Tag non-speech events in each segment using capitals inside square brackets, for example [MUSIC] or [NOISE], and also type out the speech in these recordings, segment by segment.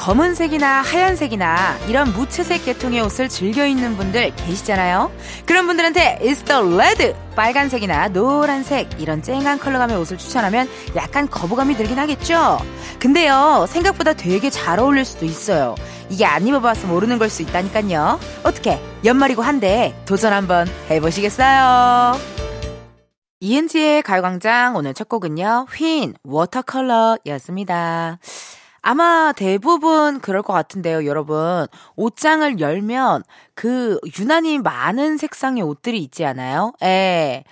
검은색이나 하얀색이나 이런 무채색 계통의 옷을 즐겨 입는 분들 계시잖아요. 그런 분들한테 It's the red! 빨간색이나 노란색 이런 쨍한 컬러감의 옷을 추천하면 약간 거부감이 들긴 하겠죠. 근데요 생각보다 되게 잘 어울릴 수도 있어요. 이게 안 입어봐서 모르는 걸 수 있다니까요. 어떻게 연말이고 한데 도전 한번 해보시겠어요? 이은지의 가요광장 오늘 첫 곡은요 휜 워터컬러였습니다. 아마 대부분 그럴 것 같은데요, 여러분. 옷장을 열면 그 유난히 많은 색상의 옷들이 있지 않아요? 예.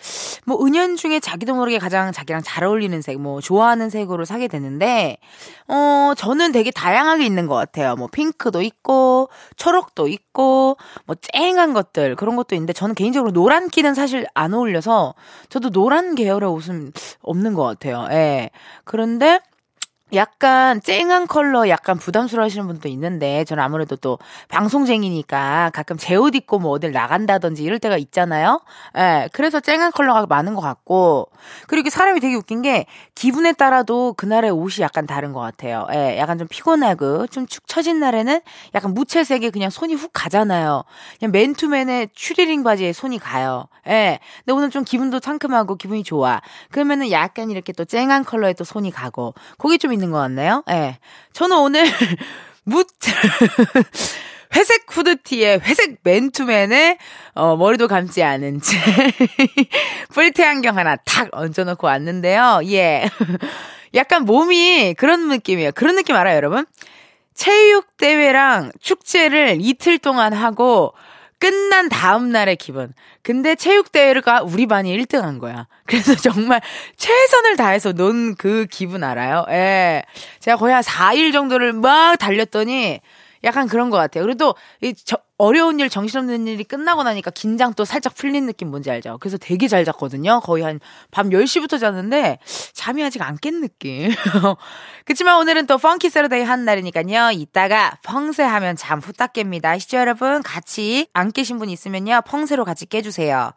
뭐 은연 중에 자기도 모르게 가장 자기랑 잘 어울리는 색, 뭐 좋아하는 색으로 사게 되는데, 어, 저는 되게 다양하게 있는 것 같아요. 뭐 핑크도 있고, 초록도 있고, 뭐 쨍한 것들, 그런 것도 있는데, 저는 개인적으로 노란기는 사실 안 어울려서, 저도 노란 계열의 옷은 없는 것 같아요. 예. 그런데, 약간 쨍한 컬러 약간 부담스러워 하시는 분도 있는데 저는 아무래도 또 방송쟁이니까 가끔 제 옷 입고 뭐 어딜 나간다든지 이럴 때가 있잖아요. 예. 그래서 쨍한 컬러가 많은 것 같고 그리고 사람이 되게 웃긴 게 기분에 따라도 그날의 옷이 약간 다른 것 같아요. 예. 약간 좀 피곤하고 좀 축 처진 날에는 약간 무채색에 그냥 손이 훅 가잖아요. 그냥 맨투맨의 추리링 바지에 손이 가요. 예. 근데 오늘 좀 기분도 상큼하고 기분이 좋아. 그러면은 약간 이렇게 또 쨍한 컬러에 또 손이 가고 거기 좀 있는 것 같네요. 예. 네. 저는 오늘 [LAUGHS] 무 [LAUGHS] 회색 후드티에 회색 맨투맨에 어, 머리도 감지 않은 [LAUGHS] 채 뿔테 안경 하나 탁 얹어놓고 왔는데요. 예. 약간 몸이 그런 느낌이에요. 그런 느낌 알아요, 여러분? 체육대회랑 축제를 이틀 동안 하고 끝난 다음 날의 기분. 근데 체육대회가 우리 반이 1등 한 거야. 그래서 [LAUGHS] 정말 최선을 다해서 논 그 기분 알아요? 예. 제가 거의 한 4일 정도를 막 달렸더니 약간 그런 것 같아요. 그래도 이 저, 어려운 일, 정신없는 일이 끝나고 나니까 긴장 또 살짝 풀린 느낌 뭔지 알죠? 그래서 되게 잘 잤거든요. 거의 한 밤 10시부터 잤는데 잠이 아직 안 깬 느낌. [LAUGHS] 그치만 오늘은 또 Funky Saturday 한 날이니까요. 이따가 펑세하면 잠 후딱 깹니다. 아시죠 여러분? 같이 안 깨신 분 있으면요. 펑세로 같이 깨주세요.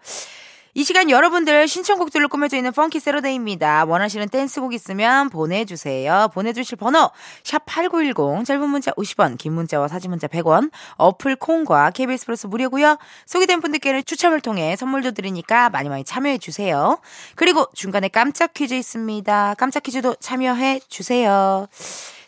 이 시간 여러분들 신청곡들로 꾸며져 있는 Funky Saturday입니다. 원하시는 댄스곡 있으면 보내주세요. 보내주실 번호 샵8910 짧은 문자 50원 긴 문자와 사진 문자 100원 어플 콩과 KBS 플러스 무료고요. 소개된 분들께는 추첨을 통해 선물도 드리니까 많이 많이 참여해 주세요. 그리고 중간에 깜짝 퀴즈 있습니다. 깜짝 퀴즈도 참여해 주세요.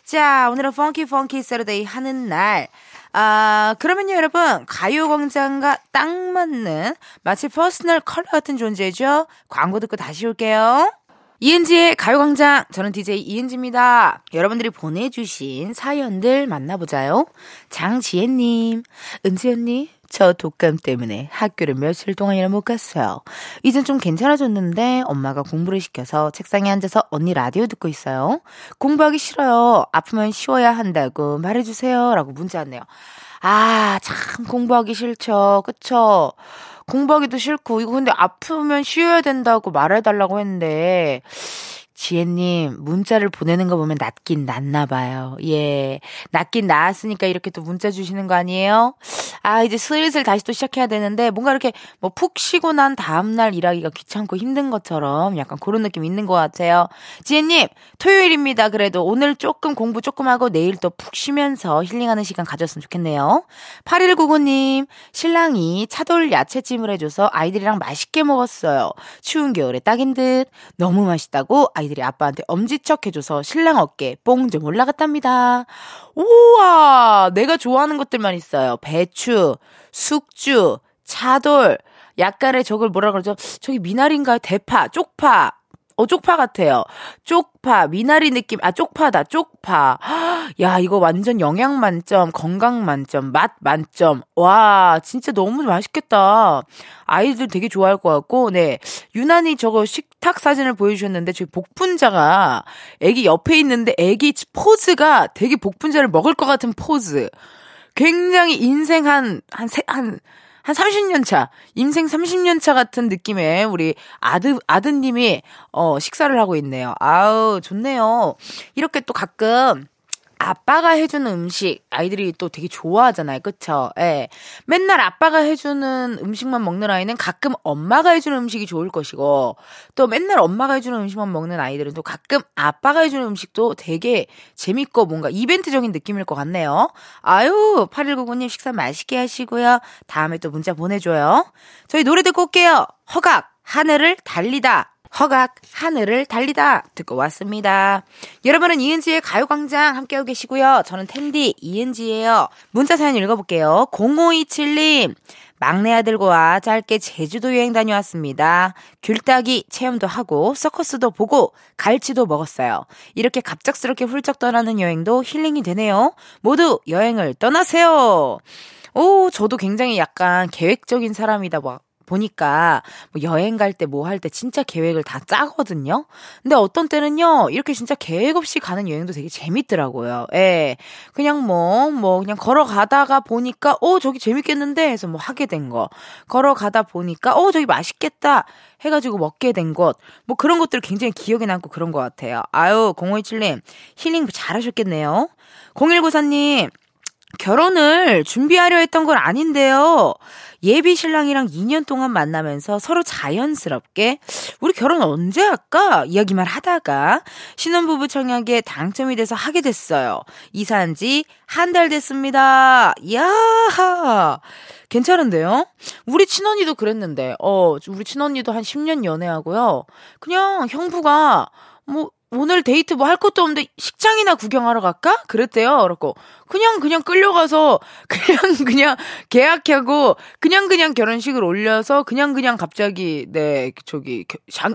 자 오늘은 funky Funky Saturday 하는 날 아, 그러면요, 여러분. 가요광장과 딱 맞는 마치 personal color 같은 존재죠? 광고 듣고 다시 올게요. 이은지의 가요광장. 저는 DJ 이은지입니다. 여러분들이 보내주신 사연들 만나보자요. 장지혜님, 은지 언니, 저 독감 때문에 학교를 며칠 동안이나 못 갔어요. 이젠 좀 괜찮아졌는데 엄마가 공부를 시켜서 책상에 앉아서 언니 라디오 듣고 있어요. 공부하기 싫어요. 아프면 쉬어야 한다고 말해주세요. 라고 문자 왔네요. 아, 참 공부하기 싫죠. 그쵸? 공부하기도 싫고 이거 근데 아프면 쉬어야 된다고 말해달라고 했는데 지혜님, 문자를 보내는 거 보면 낫긴 낫나 봐요. 예. 낫긴 나았으니까 이렇게 또 문자 주시는 거 아니에요? 아, 이제 슬슬 다시 또 시작해야 되는데, 뭔가 이렇게 뭐 푹 쉬고 난 다음날 일하기가 귀찮고 힘든 것처럼 약간 그런 느낌 있는 것 같아요. 지혜님, 토요일입니다. 그래도 오늘 조금 공부 조금 하고 내일 또 푹 쉬면서 힐링하는 시간 가졌으면 좋겠네요. 8199님, 신랑이 차돌 야채찜을 해줘서 아이들이랑 맛있게 먹었어요. 추운 겨울에 딱인 듯. 너무 맛있다고 아이들 이 아빠한테 엄지척 해줘서 신랑 어깨 뽕 좀 올라갔답니다. 우와! 내가 좋아하는 것들만 있어요. 배추, 숙주, 차돌, 약간의 저걸 뭐라 그러죠? 저기 미나리인가요? 대파, 쪽파, 어, 쪽파 같아요. 쪽파, 미나리 느낌, 아, 쪽파다, 쪽파. 야, 이거 완전 영양 만점, 건강 만점, 맛 만점. 와, 진짜 너무 맛있겠다. 아이들 되게 좋아할 것 같고, 네. 유난히 저거 식탁 사진을 보여주셨는데, 저기 복분자가 애기 옆에 있는데, 애기 포즈가 되게 복분자를 먹을 것 같은 포즈. 굉장히 인생 한, 한 세, 한, 한 30년 차, 인생 30년 차 같은 느낌의 우리 아드, 아드님이, 어, 식사를 하고 있네요. 아우, 좋네요. 이렇게 또 가끔, 아빠가 해주는 음식 아이들이 또 되게 좋아하잖아요. 그쵸? 예. 맨날 아빠가 해주는 음식만 먹는 아이는 가끔 엄마가 해주는 음식이 좋을 것이고 또 맨날 엄마가 해주는 음식만 먹는 아이들은 또 가끔 아빠가 해주는 음식도 되게 재밌고 뭔가 이벤트적인 느낌일 것 같네요. 아유, 8199님 식사 맛있게 하시고요. 다음에 또 문자 보내줘요. 저희 노래 듣고 올게요. 허각, 하늘을 달리다. 허각 하늘을 달리다 듣고 왔습니다. 여러분은 이은지의 가요광장 함께하고 계시고요. 저는 텐디 이은지예요. 문자 사연 읽어볼게요. 0527님 막내 아들과 짧게 제주도 여행 다녀왔습니다. 귤따기 체험도 하고 서커스도 보고 갈치도 먹었어요. 이렇게 갑작스럽게 훌쩍 떠나는 여행도 힐링이 되네요. 모두 여행을 떠나세요. 오, 저도 굉장히 약간 계획적인 사람이다 뭐 보니까 뭐 여행 갈 때 뭐 할 때 진짜 계획을 다 짜거든요. 근데 어떤 때는요, 이렇게 진짜 계획 없이 가는 여행도 되게 재밌더라고요. 예. 그냥 뭐, 뭐, 그냥 걸어가다가 보니까, 어, 저기 재밌겠는데? 해서 뭐 하게 된 거. 걸어가다 보니까, 어, 저기 맛있겠다. 해가지고 먹게 된 것. 뭐 그런 것들 굉장히 기억에 남고 그런 것 같아요. 아유, 0527님, 힐링 잘하셨겠네요. 0194님, 결혼을 준비하려 했던 건 아닌데요. 예비 신랑이랑 2년 동안 만나면서 서로 자연스럽게 우리 결혼 언제 할까 이야기만 하다가 신혼부부 청약에 당첨이 돼서 하게 됐어요. 이사한 지 한 달 됐습니다. 이야 괜찮은데요? 우리 친언니도 그랬는데, 어, 우리 친언니도 한 10년 연애하고요. 그냥 형부가 뭐 오늘 데이트 뭐 할 것도 없는데 식장이나 구경하러 갈까? 그랬대요. 그렇고 그냥 그냥 끌려가서 [LAUGHS] 그냥 그냥 계약하고 그냥 그냥 결혼식을 올려서 그냥 그냥 갑자기 네 저기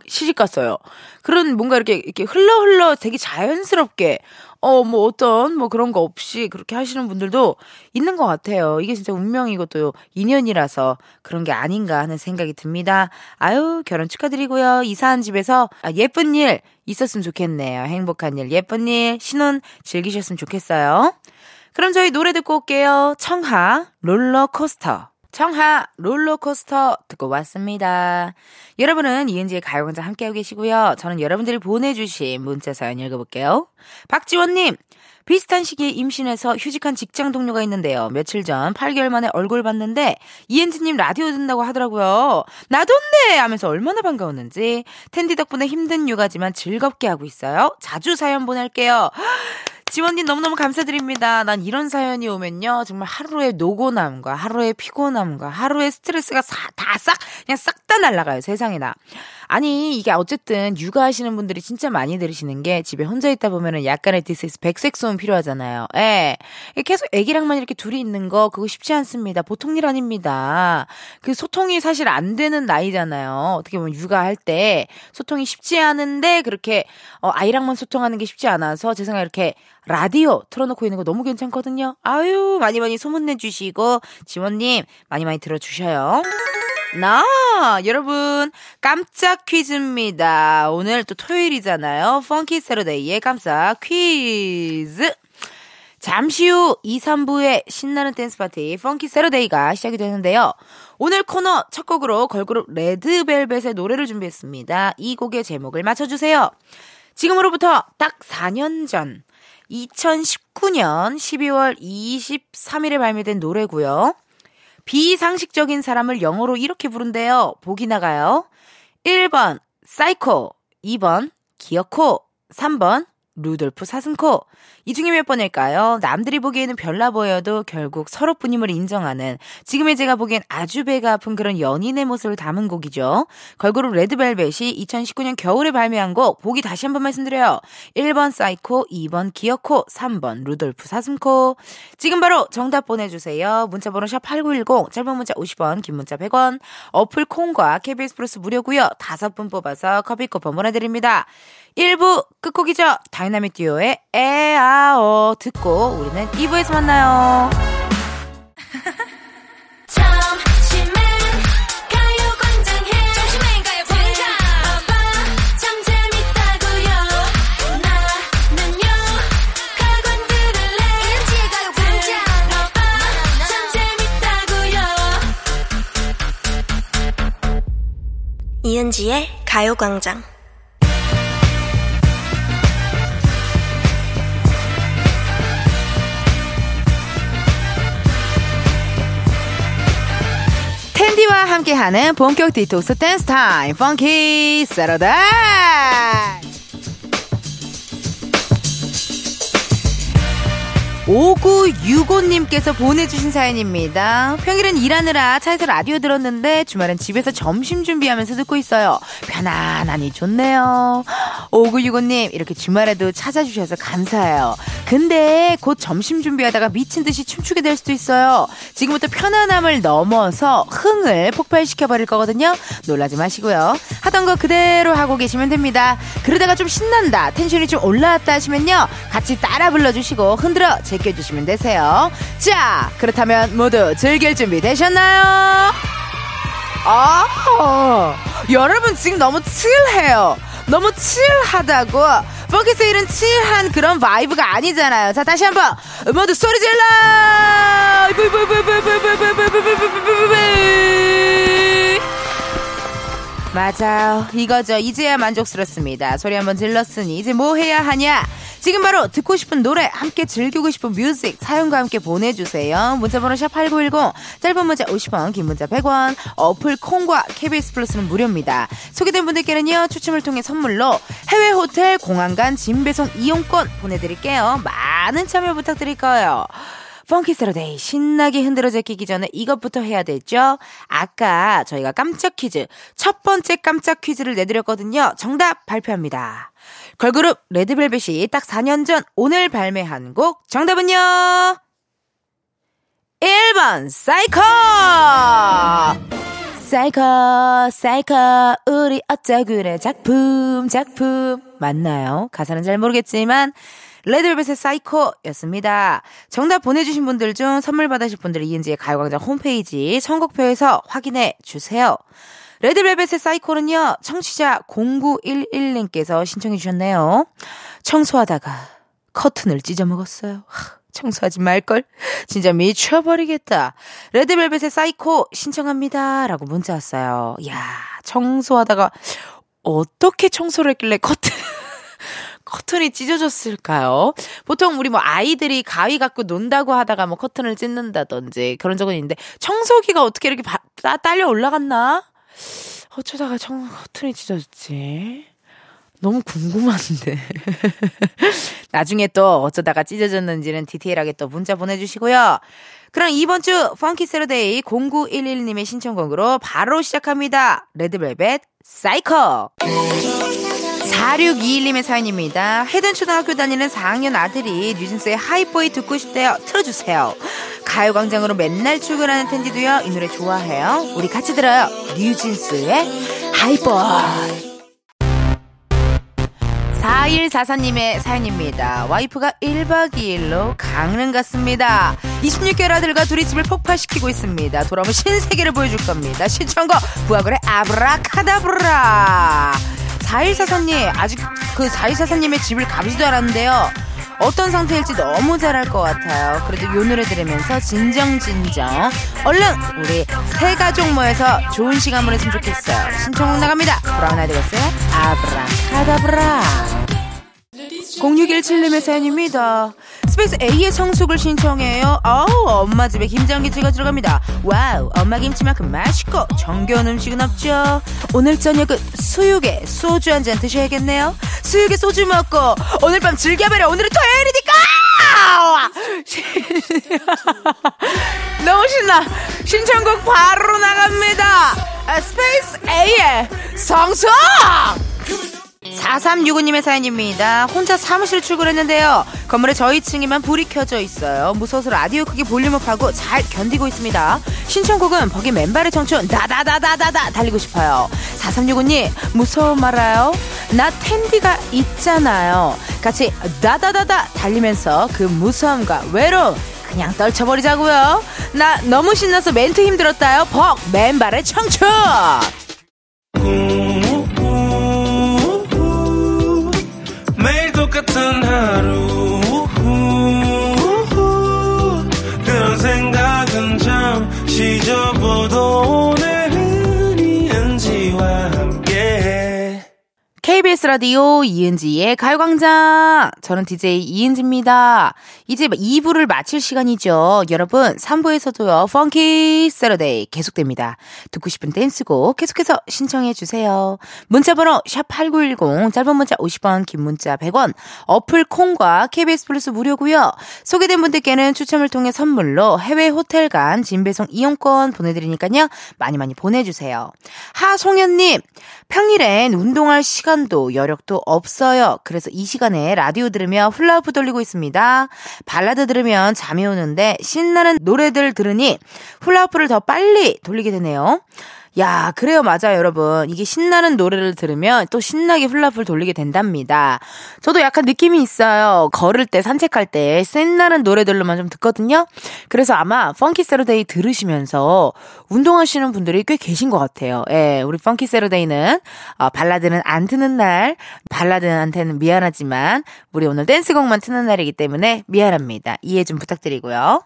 시집 갔어요. 그런 뭔가 이렇게 이렇게 흘러 흘러 되게 자연스럽게 어, 뭐 어떤 뭐 그런 거 없이 그렇게 하시는 분들도 있는 것 같아요. 이게 진짜 운명이고 또 인연이라서 그런 게 아닌가 하는 생각이 듭니다. 아유, 결혼 축하드리고요. 이사한 집에서 아, 예쁜 일 있었으면 좋겠네요. 행복한 일, 예쁜 일, 신혼 즐기셨으면 좋겠어요. 그럼 저희 노래 듣고 올게요. 청하 롤러코스터. 청하 롤러코스터 듣고 왔습니다. 여러분은 이은지의 가요광장 함께하고 계시고요. 저는 여러분들이 보내주신 문자 사연 읽어볼게요. 박지원님, 비슷한 시기에 임신해서 휴직한 직장 동료가 있는데요. 며칠 전 8개월 만에 얼굴 봤는데 이은지님 라디오 듣는다고 하더라고요. 나도인데 하면서 얼마나 반가웠는지 텐디 덕분에 힘든 육아지만 즐겁게 하고 있어요. 자주 사연 보낼게요. 지원님 너무너무 감사드립니다. 난 이런 사연이 오면요. 정말 하루의 노곤함과 하루의 피곤함과 하루의 스트레스가 다 싹, 그냥 싹 다 날라가요. 세상에나. 아니, 이게 어쨌든 육아하시는 분들이 진짜 많이 들으시는 게 집에 혼자 있다 보면은 약간의 디스스 백색 소음 필요하잖아요. 예. 계속 애기랑만 이렇게 둘이 있는 거 그거 쉽지 않습니다. 보통 일 아닙니다. 그 소통이 사실 안 되는 나이잖아요. 어떻게 보면 육아할 때 소통이 쉽지 않은데 그렇게 어, 아이랑만 소통하는 게 쉽지 않아서 제 생각에 이렇게 라디오 틀어놓고 있는 거 너무 괜찮거든요. 아유, 많이 많이 소문내 주시고, 지원님, 많이 많이 들어주셔요. 나, 여러분, 깜짝 퀴즈입니다. 오늘 또 토요일이잖아요. 펑키 세러데이의 깜짝 퀴즈. 잠시 후 2, 3부의 신나는 댄스 파티 Funky Saturday가 시작이 되는데요. 오늘 코너 첫 곡으로 걸그룹 레드벨벳의 노래를 준비했습니다. 이 곡의 제목을 맞춰주세요. 지금으로부터 딱 4년 전 2019년 12월 23일에 발매된 노래고요. 비상식적인 사람을 영어로 이렇게 부른대요. 보기 나가요. 1번 사이코, 2번 기어코, 3번 루돌프 사슴코. 이 중에 몇 번일까요? 남들이 보기에는 별나 보여도 결국 서로뿐임을 인정하는 지금의 제가 보기엔 아주 배가 아픈 그런 연인의 모습을 담은 곡이죠. 걸그룹 레드벨벳이 2019년 겨울에 발매한 곡 보기 다시 한번 말씀드려요. 1번 사이코, 2번 기어코, 3번 루돌프 사슴코. 지금 바로 정답 보내주세요. 문자번호 샵 8910 짧은 문자 50원 긴 문자 100원 어플 콩과 KBS 플러스 무료고요. 다섯 분 뽑아서 커피 쿠폰 보내드립니다. 1부 끝곡이죠. 다이나믹 듀오의 AEAO 듣고 우리는 2부에서 만나요. [LAUGHS] 이은지의 가요광장. 텐디와 함께하는 본격 디톡스 댄스 타임, Funky Saturday! 5965님께서 보내주신 사연입니다. 평일은 일하느라 차에서 라디오 들었는데 주말엔 집에서 점심 준비하면서 듣고 있어요. 편안하니 좋네요. 5965님, 이렇게 주말에도 찾아주셔서 감사해요. 근데 곧 점심 준비하다가 미친 듯이 춤추게 될 수도 있어요. 지금부터 편안함을 넘어서 흥을 폭발시켜버릴 거거든요. 놀라지 마시고요. 하던 거 그대로 하고 계시면 됩니다. 그러다가 좀 신난다, 텐션이 좀 올라왔다 하시면요. 같이 따라 불러주시고 흔들어 제 껴주시면 되세요. 자, 그렇다면 모두 즐길 준비 되셨나요? 아, 여러분 지금 너무 chill해요. 너무 chill하다고. Funky Saturday는 chill한 그런 vibe가 아니잖아요. 자, 다시 한번 모두 소리 질러! 맞아요. 이거죠. 이제야 만족스럽습니다. 소리 한번 질렀으니 이제 뭐 해야 하냐? 지금 바로 듣고 싶은 노래, 함께 즐기고 싶은 music, 사연과 함께 보내주세요. 문자번호 샵 8910, 짧은 문자 50원, 긴 문자 100원, 어플 콩과 KBS 플러스는 무료입니다. 소개된 분들께는요, 추첨을 통해 선물로 해외 호텔 공항 간 짐 배송 이용권 보내드릴게요. 많은 참여 부탁드릴 거예요. Funky Saturday 신나게 흔들어 제끼기 전에 이것부터 해야 되죠. 아까 저희가 깜짝 퀴즈 첫 번째 깜짝 퀴즈를 내드렸거든요. 정답 발표합니다. 걸그룹 레드벨벳이 딱 4년 전 오늘 발매한 곡 정답은요. 1번 사이코 사이코 사이코 우린 어쩌 그래 작품 작품 맞나요? 가사는 잘 모르겠지만 레드벨벳의 Psycho였습니다. 정답 보내주신 분들 중 선물 받으실 분들 이은지의 가요광장 홈페이지 선곡표에서 확인해 주세요. 레드벨벳의 Psycho는요, 청취자 0911님께서 신청해 주셨네요. 청소하다가 커튼을 찢어먹었어요. 청소하지 말걸? 진짜 미쳐버리겠다. 레드벨벳의 사이코 신청합니다. 라고 문자 왔어요. 야 청소하다가 어떻게 청소를 했길래 커튼, [LAUGHS] 커튼이 찢어졌을까요? 보통 우리 뭐 아이들이 가위 갖고 논다고 하다가 뭐 커튼을 찢는다든지 그런 적은 있는데 청소기가 어떻게 이렇게 바, 따, 딸려 올라갔나? 어쩌다가 청 커튼이 찢어졌지? 너무 궁금한데. [LAUGHS] 나중에 또 어쩌다가 찢어졌는지는 디테일하게 또 문자 보내주시고요. 그럼 이번 주 Funky Saturday 0911님의 신청곡으로 바로 시작합니다. 레드벨벳 사이코. 4621님의 사연입니다. 해든 초등학교 다니는 4학년 아들이 뉴진스의 Hype Boy 듣고 싶대요. 틀어주세요. 가요광장으로 맨날 출근하는 텐디도요. 이 노래 좋아해요. 우리 같이 들어요. 뉴진스의 하이보이. 4144님의 사연입니다. 와이프가 1박 2일로 강릉 갔습니다. 26개월 아들과 둘이 집을 폭파시키고 있습니다. 돌아오면 신세계를 보여줄 겁니다. 신청곡 부하걸의 아브라카다브라. 4144님, 아직 그 4144님의 집을 가보지도 않았는데요. 어떤 상태일지 너무 잘알것 같아요. 그래도 요 노래 들으면서 진정진정. 얼른 우리 새 가족 모여서 좋은 시간 보냈으면 좋겠어요. 신청곡 나갑니다. 브라운 아이디겠어요? 아브라카다브라. 0617님의 사연입니다. 스페이스 A의 성숙을 신청해요. 아우, 엄마 집에 김장김치가 들어갑니다. 와우, 엄마 김치만큼 맛있고 정겨운 음식은 없죠. 오늘 저녁은 수육에 소주 한 잔 드셔야겠네요. 수육에 소주 먹고 오늘 밤 즐겨버려. 오늘은 토요일이니까! [LAUGHS] 너무 신나. 신청곡 바로 나갑니다. 아, 스페이스 A의 성숙! 4365님의 사연입니다. 혼자 사무실 출근했는데요. 건물에 저희 층에만 불이 켜져 있어요. 무서워서 라디오 크기 volume up하고 잘 견디고 있습니다. 신청곡은 벅의 맨발의 청춘 다다다다다다 달리고 싶어요. 4365님 무서워 말아요. 나 텐디가 있잖아요. 같이 다다다다 달리면서 그 무서움과 외로움 그냥 떨쳐버리자고요. 나 너무 신나서 멘트 힘들었다요. 벅 맨발의 청춘. 같은 하루. 그런 생각은 잠시 접어도 오늘은 이은지와 함께. KBS 라디오 이은지의 가요광장. 저는 DJ 이은지입니다. 이제 2부를 마칠 시간이죠. 여러분, 3부에서도요, Funky Saturday 계속됩니다. 듣고 싶은 댄스곡 계속해서 신청해주세요. 문자번호 샵8910, 짧은 문자 50원, 긴 문자 100원, 어플 콩과 KBS 플러스 무료고요 소개된 분들께는 추첨을 통해 선물로 해외 호텔 간 짐배송 이용권 보내드리니까요. 많이 많이 보내주세요. 하송현님, 평일엔 운동할 시간도 여력도 없어요. 그래서 이 시간에 라디오 들으며 훌라후프 돌리고 있습니다. 발라드 들으면 잠이 오는데 신나는 노래들 들으니 훌라후프를 더 빨리 돌리게 되네요. 야, 그래요. 맞아요, 여러분. 이게 신나는 노래를 들으면 또 신나게 훌라후프를 돌리게 된답니다. 저도 약간 느낌이 있어요. 걸을 때, 산책할 때, 신나는 노래들로만 좀 듣거든요. 그래서 아마 Funky Saturday 들으시면서 운동하시는 분들이 꽤 계신 것 같아요. 예, 우리 Funky Saturday는, 어, 발라드는 안 트는 날, 발라드한테는 미안하지만, 우리 오늘 댄스곡만 트는 날이기 때문에 미안합니다. 이해 좀 부탁드리고요.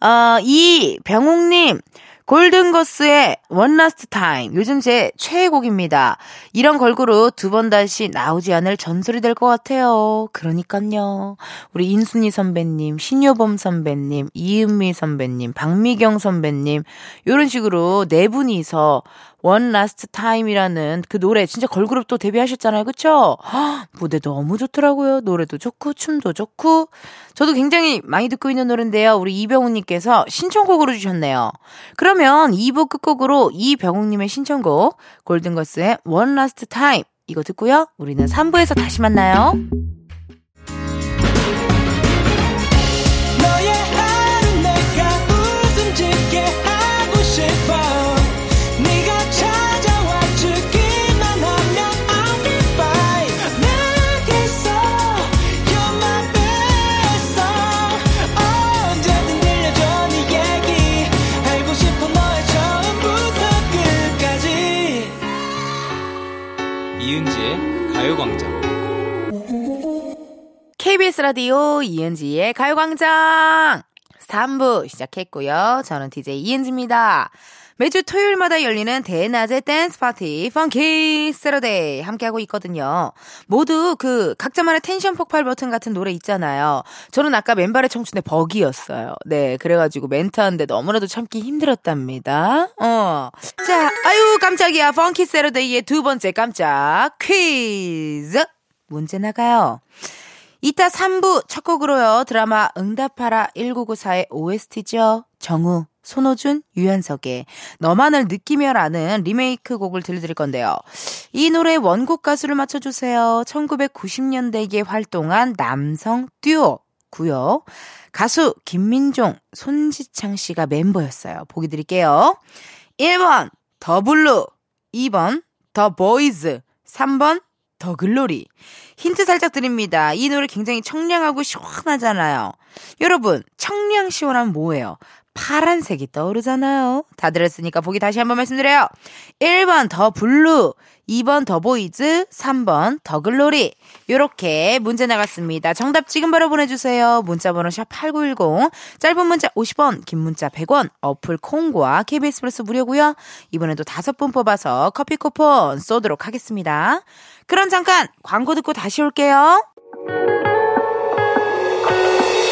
어, 이 병욱님, 골든거스의 Last Time. 요즘 제 최애곡입니다. 이런 걸그룹 두 번 다시 나오지 않을 전설이 될 것 같아요. 그러니까요. 우리 인순이 선배님, 신효범 선배님, 이은미 선배님, 박미경 선배님, 요런 식으로 네 분이서 One Last Time이라는 그 노래 진짜 걸그룹 또 데뷔하셨잖아요. 그쵸? 헉, [GASPS] 무대 너무 좋더라고요. 노래도 좋고 춤도 좋고 저도 굉장히 많이 듣고 있는 노래인데요. 우리 이병훈님께서 신청곡으로 주셨네요. 그러면 2부 끝곡으로 이병훈님의 신청곡 골든거스의 One Last Time 이거 듣고요. 우리는 3부에서 다시 만나요. 라디오 이은지의 가요광장 3부 시작했고요. 저는 DJ 이은지입니다. 매주 토요일마다 열리는 대낮의 댄스 파티 Funky Saturday 함께하고 있거든요. 모두 그 각자만의 텐션 폭발 버튼 같은 노래 있잖아요. 저는 아까 맨발의 청춘의 벅이었어요. 네, 그래가지고 멘트하는데 너무나도 참기 힘들었답니다. 어. 자, 아유 깜짝이야. Funky Saturday의 두 번째 깜짝 퀴즈 문제 나가요. 이따 3부 첫 곡으로요. 드라마 응답하라 1994의 OST죠. 정우, 손호준, 유연석의 너만을 느끼며라는 리메이크 곡을 들려드릴 건데요. 이 노래 원곡 가수를 맞춰주세요. 1990년대에 활동한 남성 듀오 고요. 가수 김민종, 손지창 씨가 멤버였어요. 보기 드릴게요. 1번 The Blue, 2번 The Boyz, 3번 The Glory. 힌트 살짝 드립니다. 이 노래 굉장히 청량하고 시원하잖아요. 여러분, 청량 시원하면 뭐예요? 파란색이 떠오르잖아요. 다 들었으니까 보기 다시 한번 말씀드려요. 1번 The Blue, 2번 The Boyz, 3번 The Glory. 요렇게 문제 나갔습니다. 정답 지금 바로 보내주세요. 문자번호 샵 8910, 짧은 문자 50원, 긴 문자 100원, 어플 콩과 KBS 플러스 무료고요 이번에도 다섯 분 뽑아서 커피 쿠폰 쏘도록 하겠습니다. 그럼 잠깐 광고 듣고 다시 올게요.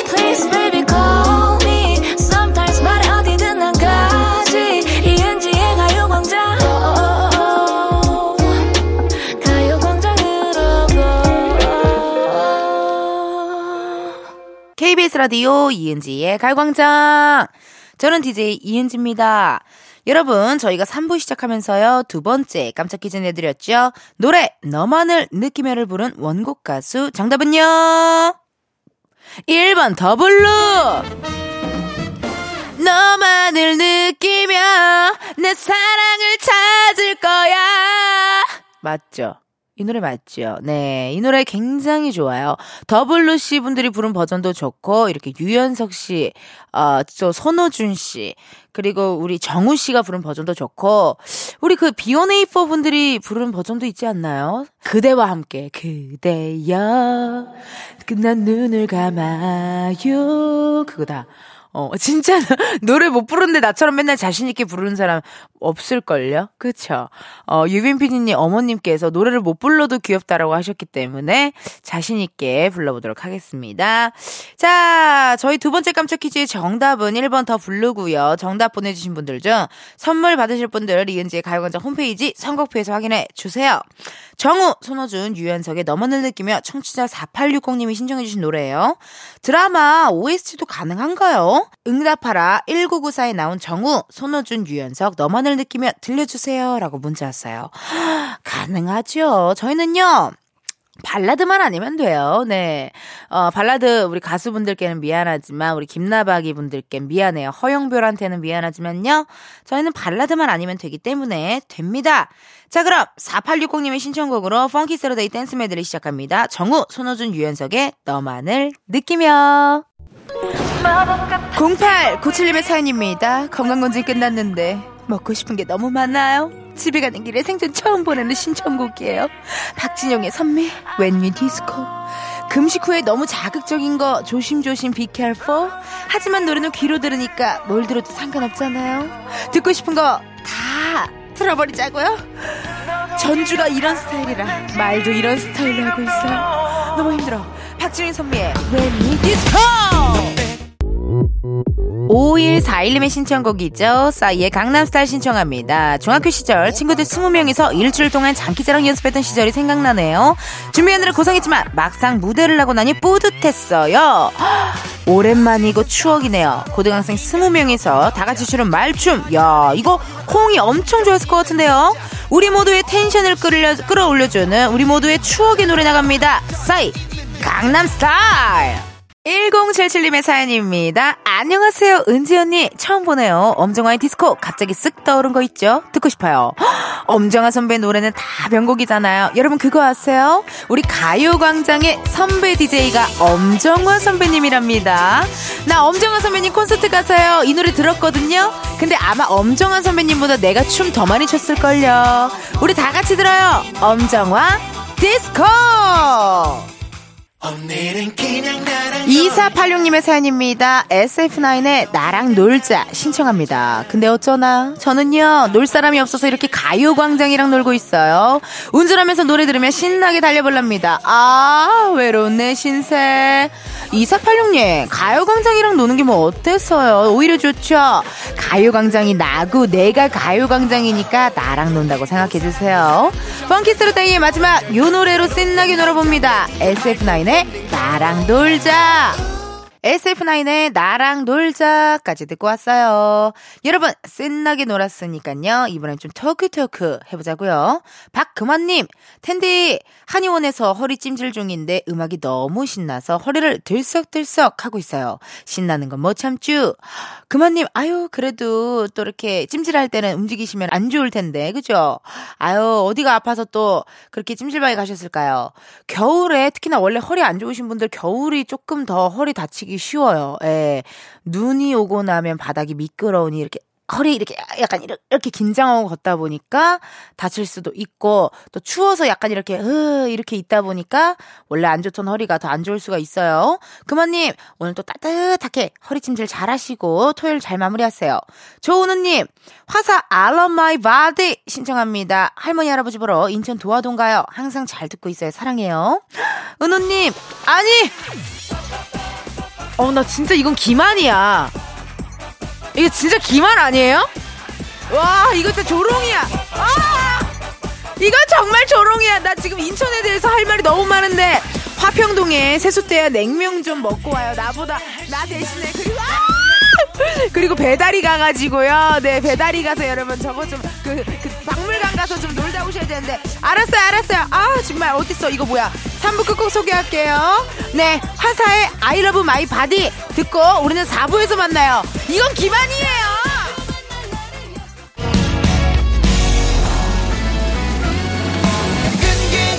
Please baby 라디오 이은지의 갈광장. 저는 DJ 이은지입니다. 여러분, 저희가 3부 시작하면서요, 두 번째 깜짝 퀴즈 내드렸죠? 노래, 너만을 느끼며를 부른 원곡 가수, 정답은요? 1번 The Blue! 너만을 느끼며 내 사랑을 찾을 거야! 맞죠? 이 노래 맞죠? 네. 이 노래 굉장히 좋아요. The Blue 씨 분들이 부른 버전도 좋고, 이렇게 유연석 씨, 어, 저 손호준 씨, 그리고 우리 정우 씨가 부른 버전도 좋고, 우리 그 비오네이퍼 분들이 부른 버전도 있지 않나요? 그대와 함께, 그대여, 끝난 눈을 감아요. 그거다. 어, 진짜 [LAUGHS] 노래 못 부르는데 나처럼 맨날 자신있게 부르는 사람 없을걸요? 그쵸? 어, 유빈 PD님 어머님께서 노래를 못 불러도 귀엽다라고 하셨기 때문에 자신있게 불러보도록 하겠습니다. 자, 저희 두 번째 깜짝 퀴즈의 정답은 1번 더 부르고요. 정답 보내주신 분들 중 선물 받으실 분들 이은지의 가요광장 홈페이지 선곡표에서 확인해 주세요. 정우, 손호준, 유연석의 너만을 느끼며 청취자 4860님이 신청해주신 노래예요. 드라마 OST도 가능한가요? 응답하라 1994에 나온 정우, 손호준, 유연석 너만을 느끼며 들려주세요. 라고 문자 왔어요. 가능하죠. 저희는요. 발라드만 아니면 돼요. 네. 어, 발라드 우리 가수분들께는 미안하지만 우리 김나박이 분들께 미안해요. 허용별한테는 미안하지만요. 저희는 발라드만 아니면 되기 때문에 됩니다. 자, 그럼 4860님의 신청곡으로 Funky Saturday 댄스 메들리 시작합니다. 정우, 손호준, 유연석의 너만을 느끼며 0897님의 사연입니다. 건강검진 끝났는데 먹고 싶은 게 너무 많아요. 집에 가는 길에 생전 처음 보내는 신청곡이에요. 박진영의 선미, When We Disco. 금식 후에 너무 자극적인 거 조심조심 be careful. 하지만 노래는 귀로 들으니까 뭘 들어도 상관없잖아요. 듣고 싶은 거다 들어버리자고요. 전주가 이런 스타일이라 말도 이런 스타일로 하고 있어요. 너무 힘들어. 박진영 선미의 When We Disco. 5141님의 신청곡이죠. 싸이의 강남스타일 신청합니다. 중학교 시절 친구들 20명이서 일주일 동안 장기자랑 연습했던 시절이 생각나네요. 준비하느라 고생했지만 막상 무대를 하고 나니 뿌듯했어요. 오랜만이고 추억이네요. 고등학생 20명이서 다 같이 추는 말춤. 야, 이거 호응이 엄청 좋았을 것 같은데요. 우리 모두의 텐션을 끌려, 끌어올려주는 우리 모두의 추억의 노래 나갑니다. 싸이 강남스타일. 1077님의 사연입니다. 안녕하세요, 은지 언니. 처음 보네요. 엄정화의 디스코. 갑자기 쓱 떠오른 거 있죠? 듣고 싶어요. 헉, 엄정화 선배 노래는 다 명곡이잖아요. 여러분 그거 아세요? 우리 가요광장의 선배 DJ가 엄정화 선배님이랍니다. 나 엄정화 선배님 콘서트 가서요. 이 노래 들었거든요. 근데 아마 엄정화 선배님보다 내가 춤 더 많이 췄을걸요. 우리 다 같이 들어요. 엄정화 디스코! 2486님의 사연입니다. SF9의 나랑 놀자 신청합니다. 근데 어쩌나 저는요 놀 사람이 없어서 이렇게 가요광장이랑 놀고 있어요. 운전하면서 노래 들으며 신나게 달려볼랍니다. 아 외로운 내 신세. 2486님 가요광장이랑 노는 게 뭐 어땠어요? 오히려 좋죠. 가요광장이 나고 내가 가요광장이니까 나랑 논다고 생각해주세요. 펑키스르다이의 마지막 요 노래로 신나게 놀아봅니다. SF9의 나랑 놀자. SF9의 나랑 놀자까지 듣고 왔어요. 여러분, 신나게 놀았으니까요. 이번엔 좀 토크토크 해보자고요. 박금환님, 텐디, 한의원에서 허리 찜질 중인데 음악이 너무 신나서 허리를 들썩들썩 하고 있어요. 신나는 건 못 참쭈. 금환님, 아유, 그래도 또 이렇게 찜질할 때는 움직이시면 안 좋을 텐데, 그죠? 아유, 어디가 아파서 또 그렇게 찜질방에 가셨을까요? 겨울에 특히나 원래 허리 안 좋으신 분들 겨울이 조금 더 허리 다치기 쉬워요. 예. 눈이 오고 나면 바닥이 미끄러우니 이렇게 허리 이렇게 약간 이렇게 긴장하고 걷다 보니까 다칠 수도 있고 또 추워서 약간 이렇게 으 이렇게 있다 보니까 원래 안 좋던 허리가 더 안 좋을 수가 있어요. 금원님 오늘 또 따뜻하게 허리 찜질 잘 하시고 토요일 잘 마무리하세요. 조은우님 화사 I love my body 신청합니다. 할머니 할아버지 보러 인천 도화동 가요. 항상 잘 듣고 있어요. 사랑해요. 은우님 아니 어 나 진짜 이건 기만이야. 이거 진짜 기만 아니에요? 와, 이거 진짜 조롱이야. 아! 이거 정말 조롱이야. 나 지금 인천에 대해서 할 말이 너무 많은데 화평동에 세숫대야 냉면 좀 먹고 와요. 나보다 나 대신에 그리고 아! [LAUGHS] 그리고 배달이 가가지고요. 네, 배달이 가서 여러분 저거 좀 그 그 박물관 가서 좀 놀다 오셔야 되는데 알았어요, 알았어요. 아 정말 어딨어 이거 뭐야? 3부 끝곡 소개할게요. 네, 화사의 I love my body 듣고 우리는 4부에서 만나요. 이건 기만이에요. 끈긴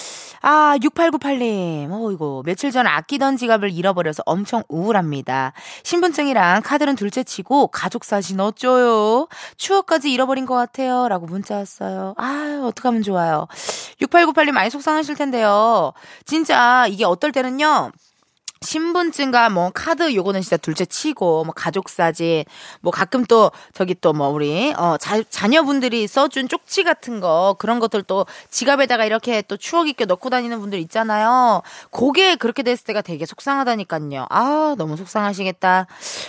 아, 6898님. 어, 이거 며칠 전 아끼던 지갑을 잃어버려서 엄청 우울합니다. 신분증이랑 카드는 둘째 치고 가족 사진 어쩌요? 추억까지 잃어버린 것 같아요. 라고 문자 왔어요. 아, 어떡하면 좋아요. 6898님 많이 속상하실 텐데요. 진짜 이게 어떨 때는요. 신분증과 뭐 카드 요거는 진짜 둘째 치고 뭐 가족 사진 뭐 가끔 또 저기 또 뭐 우리 어 자, 자녀분들이 써준 쪽지 같은 거 그런 것들 또 지갑에다가 이렇게 또 추억 있게 넣고 다니는 분들 있잖아요. 그게 그렇게 됐을 때가 되게 속상하다니까요. 아 너무 속상하시겠다.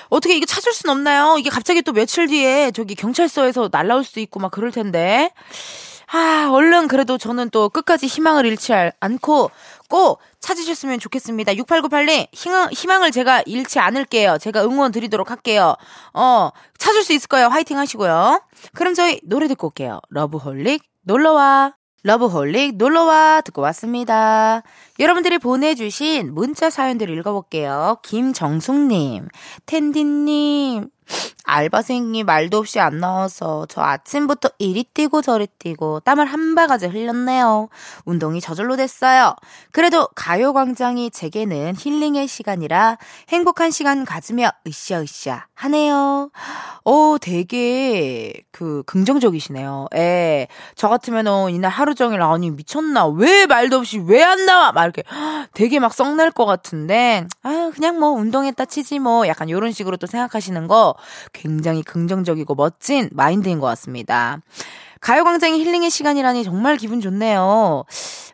어떻게 이게 찾을 순 없나요? 이게 갑자기 또 며칠 뒤에 저기 경찰서에서 날라올 수도 있고 막 그럴 텐데. 아, 얼른 그래도 저는 또 끝까지 희망을 잃지 않고 꼭 찾으셨으면 좋겠습니다. 6898님, 희망, 희망을 제가 잃지 않을게요. 제가 응원 드리도록 할게요. 어, 찾을 수 있을 거예요. 화이팅 하시고요. 그럼 저희 노래 듣고 올게요. 러브홀릭, 놀러와. 러브홀릭, 놀러와. 듣고 왔습니다. 여러분들이 보내주신 문자 사연들을 읽어볼게요. 김정숙님, 텐디님, 알바생이 말도 없이 안 나와서 저 아침부터 이리 뛰고 저리 뛰고 땀을 한 바가지 흘렸네요. 운동이 저절로 됐어요. 그래도 가요광장이 제게는 힐링의 시간이라 행복한 시간 가지며 으쌰으쌰 하네요. 오, 되게 그 긍정적이시네요. 예. 저 같으면은 이날 하루 종일 아니 미쳤나? 왜 말도 없이 왜 안 나와? 막 이렇게 [GASPS] 되게 막 썩날 것 같은데 아, 그냥 뭐 운동했다 치지 뭐 약간 요런 식으로 또 생각하시는 거 굉장히 긍정적이고 멋진 마인드인 것 같습니다. 가요광장이 힐링의 시간이라니 정말 기분 좋네요.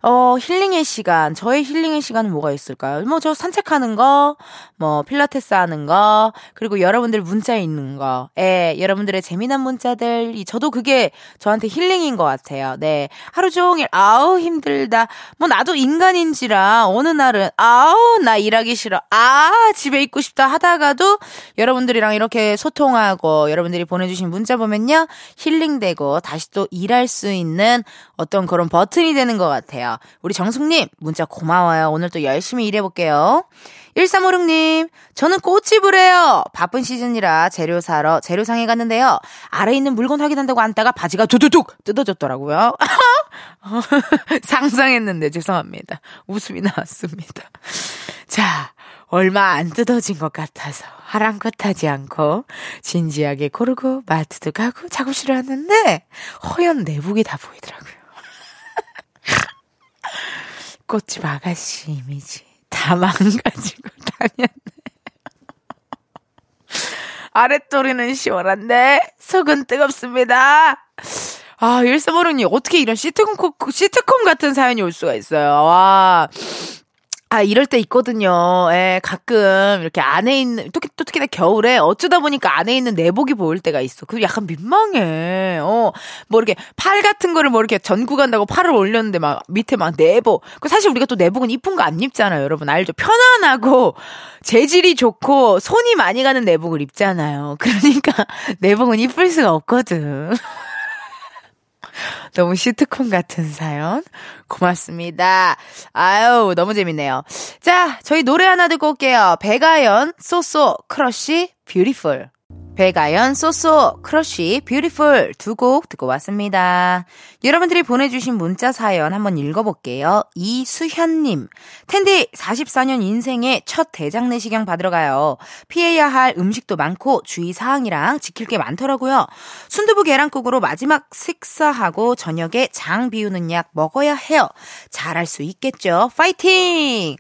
어, 힐링의 시간. 저의 힐링의 시간은 뭐가 있을까요? 뭐, 저 산책하는 거, 뭐, 필라테스 하는 거, 그리고 여러분들 문자에 있는 거. 예, 여러분들의 재미난 문자들. 저도 그게 저한테 힐링인 것 같아요. 네. 하루 종일, 아우, 힘들다. 뭐, 나도 인간인지라, 어느 날은, 아우, 나 일하기 싫어. 아, 집에 있고 싶다 하다가도 여러분들이랑 이렇게 소통하고, 여러분들이 보내주신 문자 보면요. 힐링되고, 다시 또 일할 수 있는 어떤 그런 버튼이 되는 것 같아요. 우리 정숙님, 문자 고마워요. 오늘 또 열심히 일해볼게요. 1356님, 저는 꽃집을 해요. 바쁜 시즌이라 재료 사러 재료상에 갔는데요. 아래 있는 물건 확인한다고 앉다가 바지가 두두둑 뜯어졌더라고요. [LAUGHS] 상상했는데 죄송합니다. 웃음이 나왔습니다. 자, 얼마 안 뜯어진 것 같아서 하랑긋하지 않고 진지하게 고르고 마트도 가고 작업실을 왔는데 허연 내복이 다 보이더라고요. [LAUGHS] 꽃집 아가씨 이미지 다 [LAUGHS] 망가지고 다녔네. 아랫도리는 시원한데 속은 뜨겁습니다. 아, 일사모르니 어떻게 이런 시트콤, 시트콤 같은 사연이 올 수가 있어요. 와. 아, 이럴 때 있거든요. 예, 가끔 이렇게 안에 있는, 또, 또 특히나 겨울에 어쩌다 보니까 안에 있는 내복이 보일 때가 있어. 그 약간 민망해. 어, 뭐 이렇게 팔 같은 거를 뭐 이렇게 전구 간다고 팔을 올렸는데 막 밑에 막 내복. 그 사실 우리가 또 내복은 이쁜 거 안 입잖아요. 여러분 알죠? 편안하고 재질이 좋고 손이 많이 가는 내복을 입잖아요. 그러니까 [LAUGHS] 내복은 이쁠 수가 없거든. [LAUGHS] 너무 시트콤 같은 사연. 고맙습니다. 아유, 너무 재밌네요. 자, 저희 노래 하나 듣고 올게요. 백아연, so so, 크러쉬, Beautiful. 백아연, so so, 크러쉬, Beautiful 두 곡 듣고 왔습니다. 여러분들이 보내주신 문자 사연 한번 읽어볼게요. 이수현님. 텐디 44년 인생의 첫 대장 내시경 받으러 가요. 피해야 할 음식도 많고 주의 사항이랑 지킬 게 많더라고요. 순두부 계란국으로 마지막 식사하고 저녁에 장 비우는 약 먹어야 해요. 잘할 수 있겠죠? 파이팅!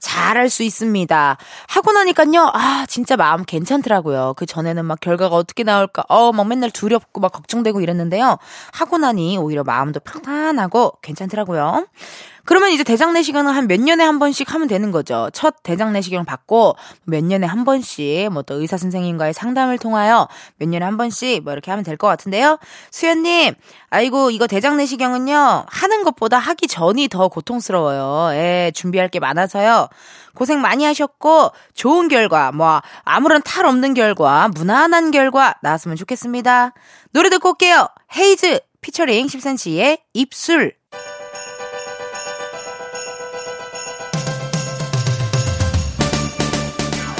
잘할 수 있습니다. 하고 나니까요, 아, 진짜 마음 괜찮더라고요. 그 전에는 막 결과가 어떻게 나올까, 어, 막 맨날 두렵고 막 걱정되고 이랬는데요. 하고 나니 오히려 마음도 평안하고 괜찮더라고요. 그러면 이제 대장 내시경은 한 몇 년에 한 번씩 하면 되는 거죠. 첫 대장 내시경 받고 몇 년에 한 번씩 뭐 또 의사 선생님과의 상담을 통하여 몇 년에 한 번씩 뭐 이렇게 하면 될 것 같은데요. 수연님, 아이고 이거 대장 내시경은요 하는 것보다 하기 전이 더 고통스러워요. 예, 준비할 게 많아서요. 고생 많이 하셨고 좋은 결과, 뭐 아무런 탈 없는 결과, 무난한 결과 나왔으면 좋겠습니다. 노래 듣고 올게요. 헤이즈 피처링 10cm의 입술.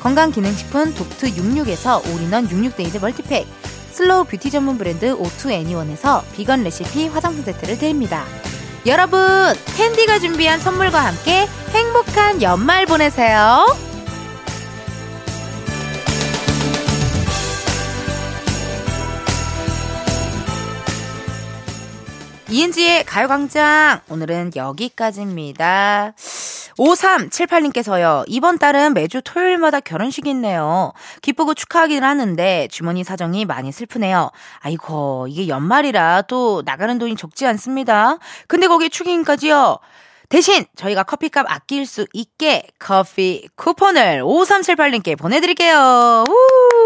건강기능식품 독트 66에서 올인원 66데이즈 멀티팩, slow beauty 전문 브랜드 오투 애니원에서 비건 레시피 화장품 세트를 드립니다. 여러분, 캔디가 준비한 선물과 함께 행복한 연말 보내세요. 이은지의 가요광장. 오늘은 여기까지입니다. 5378님께서요. 이번 달은 매주 토요일마다 결혼식이 있네요. 기쁘고 축하하긴 하는데 주머니 사정이 많이 슬프네요. 아이고, 이게 연말이라 또 나가는 돈이 적지 않습니다. 근데 거기에 축의금까지요. 대신 저희가 커피값 아낄 수 있게 커피 쿠폰을 5378님께 보내드릴게요. 우!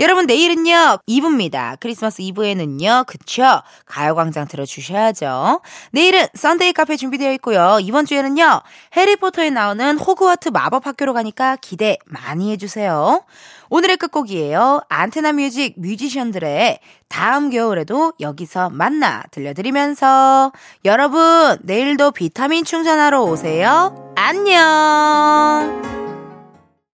여러분 내일은요 2부입니다. 크리스마스 2부에는요 그쵸 가요광장 들어주셔야죠. 내일은 Sunday 카페 준비되어 있고요. 이번 주에는요 해리포터에 나오는 호그와트 마법학교로 가니까 기대 많이 해주세요. 오늘의 끝곡이에요. 안테나 뮤직 뮤지션들의 다음 겨울에도 여기서 만나 들려드리면서 여러분 내일도 비타민 충전하러 오세요. 안녕.